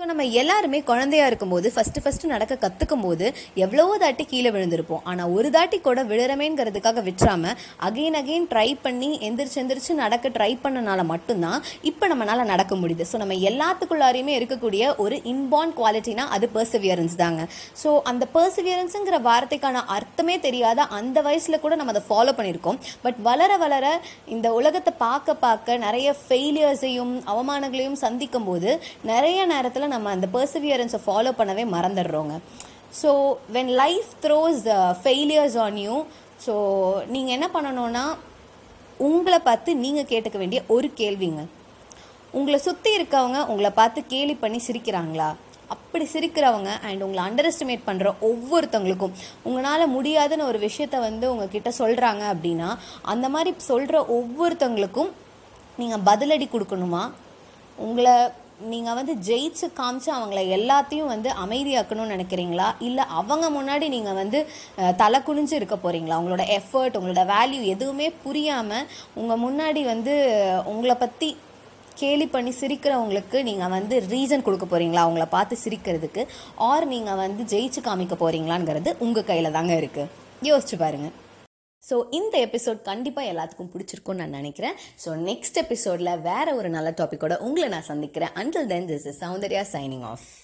So நம்ம எல்லாருமே குழந்தையா இருக்கும்போது ஃபஸ்ட்டு ஃபஸ்ட்டு நடக்க கற்றுக்கும் போது எவ்வளவோ தாட்டி கீழே விழுந்திருப்போம். ஆனால் ஒரு தாட்டி கூட விழுறமேங்கிறதுக்காக விட்டுறாமல் அகைன் அகைன் ட்ரை பண்ணி எந்திரிச்சு எந்திரிச்சு நடக்க ட்ரை பண்ணனால மட்டும்தான் இப்போ நம்மளால நடக்க முடியுது. ஸோ நம்ம எல்லாத்துக்குள்ளாரையுமே இருக்கக்கூடிய ஒரு இன்பார்ன் குவாலிட்டினா அது பர்சவியரன்ஸ் தாங்க. ஸோ அந்த பர்சவியரன்ஸுங்கிற வார்த்தைக்கான அர்த்தமே தெரியாத அந்த வயசில் கூட நம்ம அதை ஃபாலோ பண்ணியிருக்கோம். பட் வளர வளர இந்த உலகத்தை பார்க்க பார்க்க நிறைய ஃபெயிலியர்ஸையும் அவமானங்களையும் சந்திக்கும் போது நிறைய நேரத்தில் நம்ம அந்த பர்சிவியரன்ஸை ஃபாலோ பண்ணவே மறந்துடுறோங்க. So when life throws failures on you so நீங்கள் என்ன பண்ணணும்னா உங்களை பார்த்து நீங்கள் கேட்டுக்க வேண்டிய ஒரு கேள்விங்க. உங்களை சுற்றி இருக்கவங்க உங்களை பார்த்து கேலி பண்ணி சிரிக்கிறாங்களா? அப்படி சிரிக்கிறவங்க அண்ட் உங்களை அண்டர் எஸ்டிமேட் பண்ணுற ஒவ்வொருத்தவங்களுக்கும். உங்களால் முடியாதுன்னு ஒரு விஷயத்த வந்து உங்ககிட்ட சொல்கிறாங்க அப்படின்னா அந்த மாதிரி சொல்கிற ஒவ்வொருத்தவங்களுக்கும் நீங்கள் பதிலடி கொடுக்கணுமா? உங்களை நீங்கள் வந்து ஜெயிச்சு காமிச்சு அவங்கள எல்லாத்தையும் வந்து அமைதியாக்கணும்னு நினைக்கிறீங்களா? இல்லை அவங்க முன்னாடி நீங்கள் வந்து தலை குனிஞ்சு இருக்க போகிறீங்களா உங்களோட எஃபர்ட் உங்களோட வேல்யூ எதுவுமே புரியாமல் உங்கள் முன்னாடி வந்து உங்களை பற்றி கேலி பண்ணி சிரிக்கிறவங்களுக்கு நீங்கள் வந்து ரீசன் கொடுக்க போகிறீங்களா அவங்கள பார்த்து சிரிக்கிறதுக்கு? ஆர் நீங்கள் வந்து ஜெயிச்சு காமிக்க போகிறீங்களாங்கிறது உங்கள் கையில் தாங்க இருக்குது யோசிச்சு பாருங்கள் ஸோ இந்த எபிசோட் கண்டிப்பாக எல்லாத்துக்கும் பிடிச்சிருக்கும்னு நான் நினைக்கிறேன். ஸோ நெக்ஸ்ட் எபிசோடில் வேறு ஒரு நல்ல டாப்பிக்கோட உங்களை நான் சந்திக்கிறேன். Until then this is Soundarya signing off